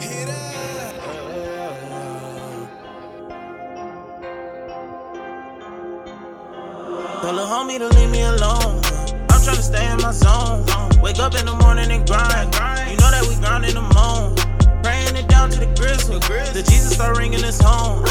Tell a homie to leave me alone. I'm trying to stay in my zone. Wake up in the morning and grind. You know that we grind in the moan. Praying it down to the gristle. The Jesus start ringing his home.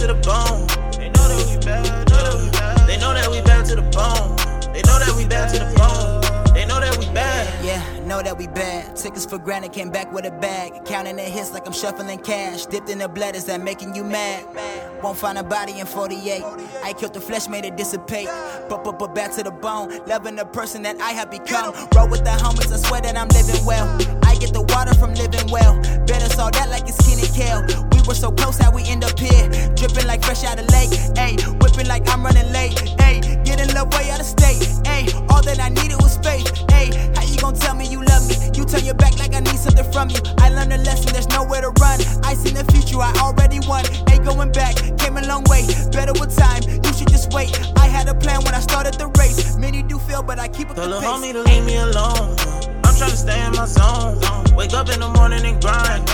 To the bone. They know that we bad. They know that we bad to the bone. They know that we bad to the bone. They know that we bad. Yeah, know that we bad. Took us for granted, came back with a bag. Counting the hits like I'm shuffling cash. Dipped in the blood, is that making you mad? Won't find a body in 48. I killed the flesh, made it dissipate. But, but, but back to the bone. Loving the person that I have become. Roll with the homies, I swear that I'm living well. I get the water from living well. Better saw that like it's skinny kale. We were so close, how we end up fresh out of lake. Ayy, whipping like I'm running late. Ayy, getting love way out of state. Ayy, all that I needed was faith. Ayy, how you gon' tell me you love me? You turn your back like I need something from you. I learned a lesson, there's nowhere to run. I seen the future, I already won. Ain't going back, came a long way. Better with time, you should just wait. I had a plan when I started the race. Many do fail, but I keep up Tell the pace. homie to leave me alone. I'm tryna stay in my zone. Wake up in the morning and grind.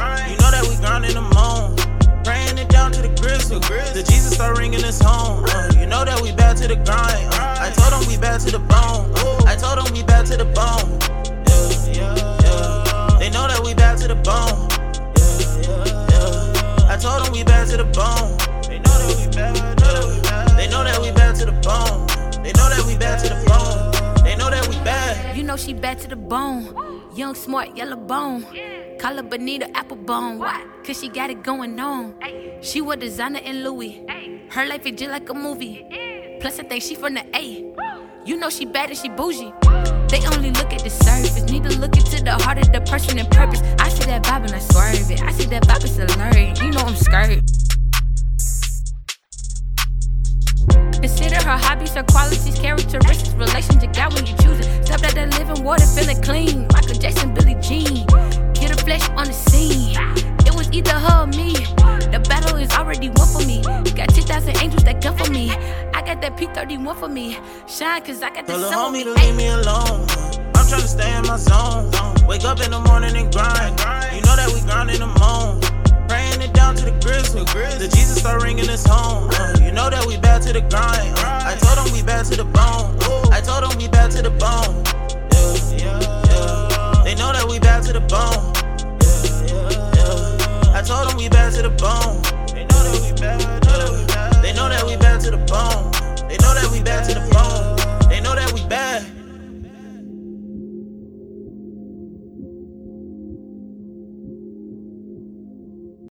To the grind. I told him we bad to the bone. I told him we bad to the bone. Yeah, yeah, yeah. They know that we bad to the bone. Yeah, yeah, yeah. I told them we bad to the bone. They know that we bad. They know that we bad to the bone. They know that we bad to the bone. They know that we bad. You know she bad to the bone. Young, smart, yellow bone. Call her Bonita Applebone. Why? Cause she got it going on. She was designer in Louis. Her life is just like a movie. Plus, I think she from the A. You know she bad and she bougie. They only look at the surface. Need to look into the heart of the person and purpose. I see that vibe and I swerve it. I see that vibe is alert. You know I'm scared. Consider her hobbies, her qualities, characteristics, relationship God when you choose it. Out that living water, feeling clean. Michael Jackson, Billie Jean. Get of flesh on the scene. It was either her or me. The battle is already won for me. Got 10,000 angels that gun for me. I got that P31 for me. Shine, cause I got the Tell a homie to me. leave me alone. I'm tryna stay in my zone. Wake up in the morning and grind. You know that we grind in the moan. Praying it down to the gristle. The Jesus start ringing us home. You know that we bad to the grind. I told him we bad to the bone. I told him we bad to the bone.